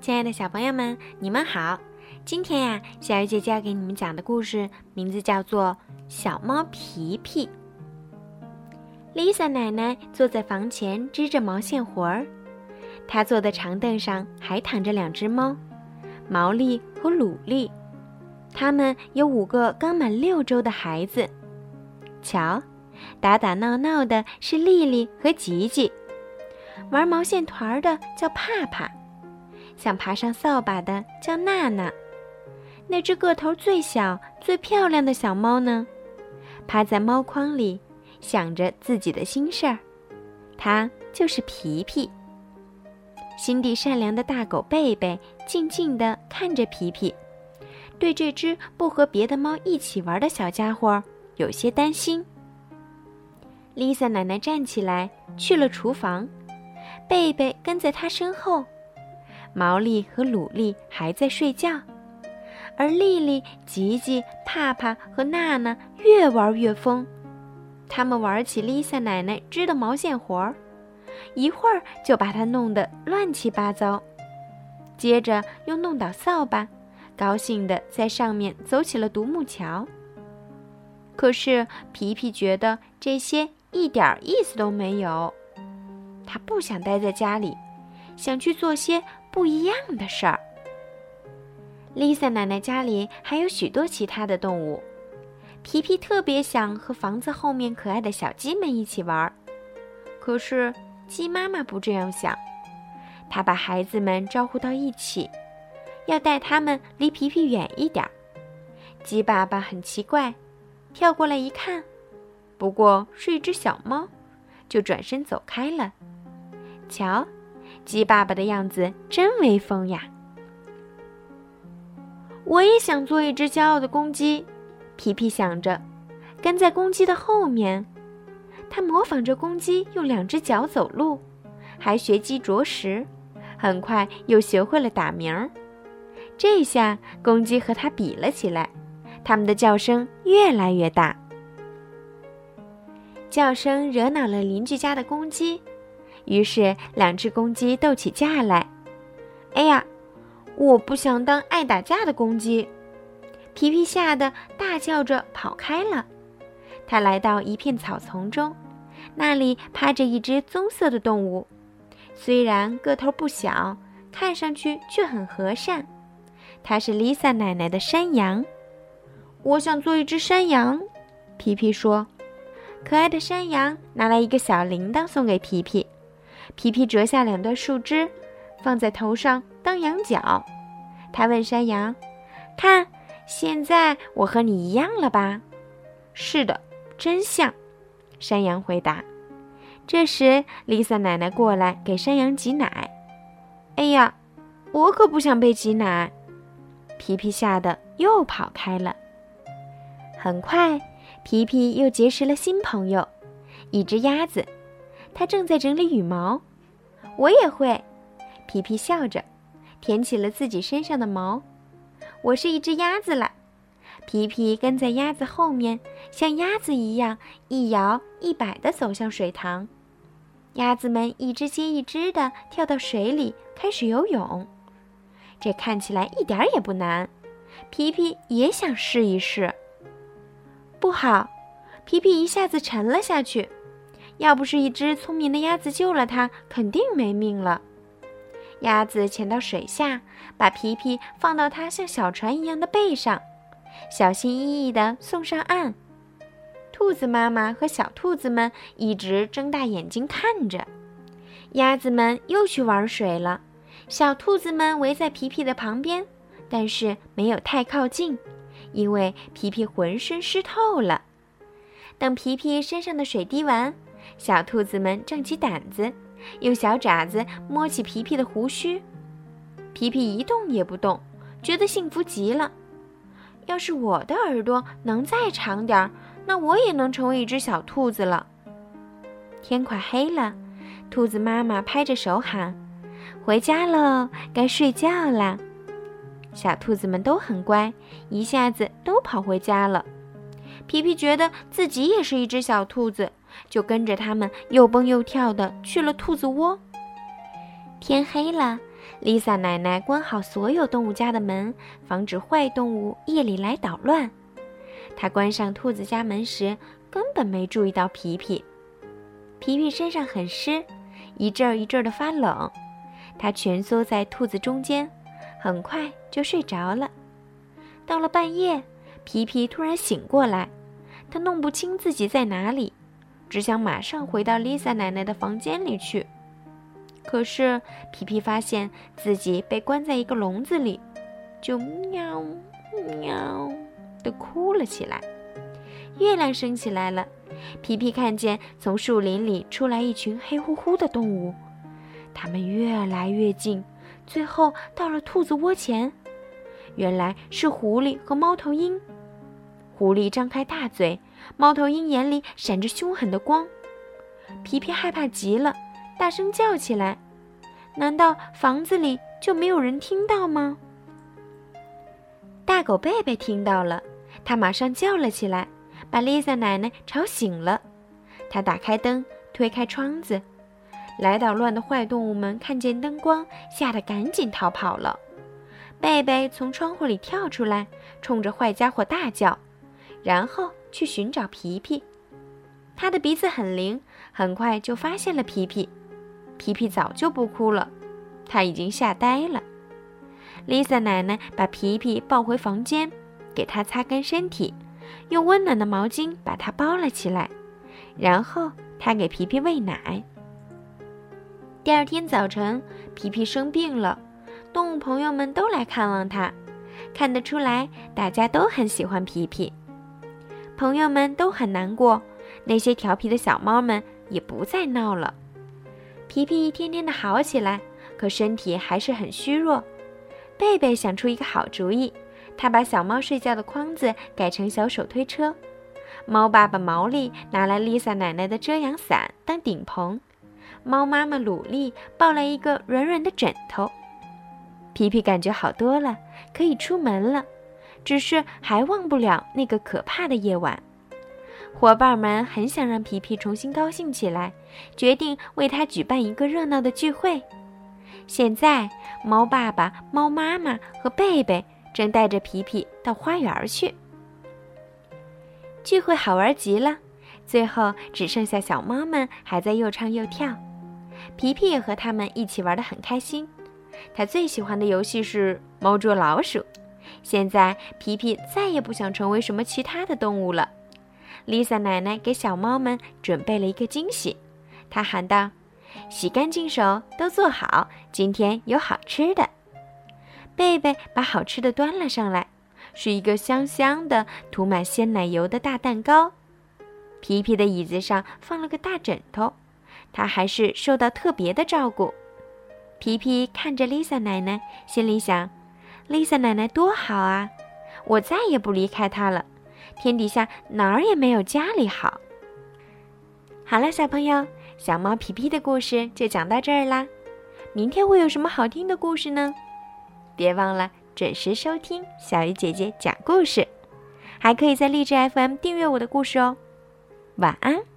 亲爱的小朋友们，你们好！今天呀，小鱼姐姐要给你们讲的故事名字叫做《小猫皮皮》。Lisa 奶奶坐在房前织着毛线活儿，她坐的长凳上还躺着两只猫，毛利和鲁利。他们有五个刚满六周的孩子。瞧，打打闹闹的是丽丽和吉吉，玩毛线团的叫帕帕。想爬上扫把的叫娜娜，那只个头最小、最漂亮的小猫呢，趴在猫筐里，想着自己的心事儿。它就是皮皮。心地善良的大狗贝贝静静地看着皮皮，对这只不和别的猫一起玩的小家伙有些担心。Lisa 奶奶站起来去了厨房，贝贝跟在她身后。毛利和鲁利还在睡觉，而丽丽、吉吉、帕帕和娜娜越玩越疯。他们玩起 Lisa 奶奶织的毛线活儿，一会儿就把它弄得乱七八糟，接着又弄倒扫把，高兴地在上面走起了独木桥。可是皮皮觉得这些一点意思都没有，他不想待在家里，想去做些。不一样的事儿。Lisa 奶奶家里还有许多其他的动物，皮皮特别想和房子后面可爱的小鸡们一起玩儿，可是鸡妈妈不这样想，她把孩子们招呼到一起，要带他们离皮皮远一点儿。鸡爸爸很奇怪，跳过来一看，不过是一只小猫，就转身走开了。瞧。鸡爸爸的样子真威风呀！我也想做一只骄傲的公鸡，皮皮想着，跟在公鸡的后面。他模仿着公鸡用两只脚走路，还学鸡啄食，很快又学会了打鸣儿。这下公鸡和他比了起来，他们的叫声越来越大，叫声惹恼了邻居家的公鸡。于是，两只公鸡斗起架来。哎呀，我不想当爱打架的公鸡！皮皮吓得大叫着跑开了。他来到一片草丛中，那里趴着一只棕色的动物，虽然个头不小，看上去却很和善。它是 Lisa 奶奶的山羊。我想做一只山羊，皮皮说。可爱的山羊拿来一个小铃铛送给皮皮。皮皮折下两段树枝，放在头上当羊角。他问山羊：“看，现在我和你一样了吧？”“是的，真像。”山羊回答。这时丽萨奶奶过来给山羊挤奶。“哎呀，我可不想被挤奶！”皮皮吓得又跑开了。很快，皮皮又结识了新朋友，一只鸭子。它正在整理羽毛，我也会。皮皮笑着，舔起了自己身上的毛。我是一只鸭子了。皮皮跟在鸭子后面，像鸭子一样一摇一摆地走向水塘。鸭子们一只接一只地跳到水里，开始游泳。这看起来一点也不难。皮皮也想试一试。不好，皮皮一下子沉了下去。要不是一只聪明的鸭子救了它，肯定没命了。鸭子潜到水下，把皮皮放到它像小船一样的背上，小心翼翼地送上岸。兔子妈妈和小兔子们一直睁大眼睛看着。鸭子们又去玩水了，小兔子们围在皮皮的旁边，但是没有太靠近，因为皮皮浑身湿透了。等皮皮身上的水滴完。小兔子们壮起胆子，用小爪子摸起皮皮的胡须。皮皮一动也不动，觉得幸福极了。要是我的耳朵能再长点儿，那我也能成为一只小兔子了。天快黑了，兔子妈妈拍着手喊：“回家喽，该睡觉啦！”小兔子们都很乖，一下子都跑回家了。皮皮觉得自己也是一只小兔子。就跟着他们又蹦又跳的去了兔子窝。天黑了，Lisa 奶奶关好所有动物家的门，防止坏动物夜里来捣乱。她关上兔子家门时，根本没注意到皮皮。皮皮身上很湿，一阵儿一阵儿的发冷。他蜷缩在兔子中间，很快就睡着了。到了半夜，皮皮突然醒过来，他弄不清自己在哪里，只想马上回到 Lisa 奶奶的房间里去。可是皮皮发现自己被关在一个笼子里，就喵喵地哭了起来。月亮升起来了，皮皮看见从树林里出来一群黑乎乎的动物，它们越来越近，最后到了兔子窝前。原来是狐狸和猫头鹰。狐狸张开大嘴，猫头鹰眼里闪着凶狠的光。皮皮害怕极了。大声叫起来，难道房子里就没有人听到吗？大狗贝贝听到了，他马上叫了起来，把丽萨奶奶吵醒了。他打开灯，推开窗子，来捣乱的坏动物们看见灯光，吓得赶紧逃跑了。贝贝从窗户里跳出来，冲着坏家伙大叫，然后去寻找皮皮。他的鼻子很灵，很快就发现了皮皮。皮皮早就不哭了，他已经吓呆了。Lisa 奶奶把皮皮抱回房间，给他擦干身体，用温暖的毛巾把他包了起来，然后她给皮皮喂奶。第二天早晨，皮皮生病了，动物朋友们都来看望他，看得出来大家都很喜欢皮皮。朋友们都很难过，那些调皮的小猫们也不再闹了。皮皮一天天的好起来，可身体还是很虚弱。贝贝想出一个好主意，他把小猫睡觉的筐子改成小手推车。猫爸爸毛利拿来丽萨奶奶的遮阳伞当顶棚，猫妈妈鲁莉抱来一个软软的枕头。皮皮感觉好多了，可以出门了，只是还忘不了那个可怕的夜晚。伙伴们很想让皮皮重新高兴起来，决定为他举办一个热闹的聚会。现在，猫爸爸、猫妈妈和贝贝正带着皮皮到花园去。聚会好玩极了，最后只剩下小猫们还在又唱又跳。皮皮也和他们一起玩得很开心。他最喜欢的游戏是猫捉老鼠。现在，皮皮再也不想成为什么其他的动物了。Lisa 奶奶给小猫们准备了一个惊喜，她喊道：“洗干净手，都坐好，今天有好吃的。”贝贝把好吃的端了上来，是一个香香的、涂满鲜奶油的大蛋糕。皮皮的椅子上放了个大枕头，他还是受到特别的照顾。皮皮看着 Lisa 奶奶，心里想：“Lisa 奶奶多好啊，我再也不离开她了。”天底下哪儿也没有家里好。好了，小朋友，小猫皮皮的故事就讲到这儿啦。明天会有什么好听的故事呢？别忘了准时收听小鱼姐姐讲故事，还可以在荔枝 FM 订阅我的故事哦。晚安。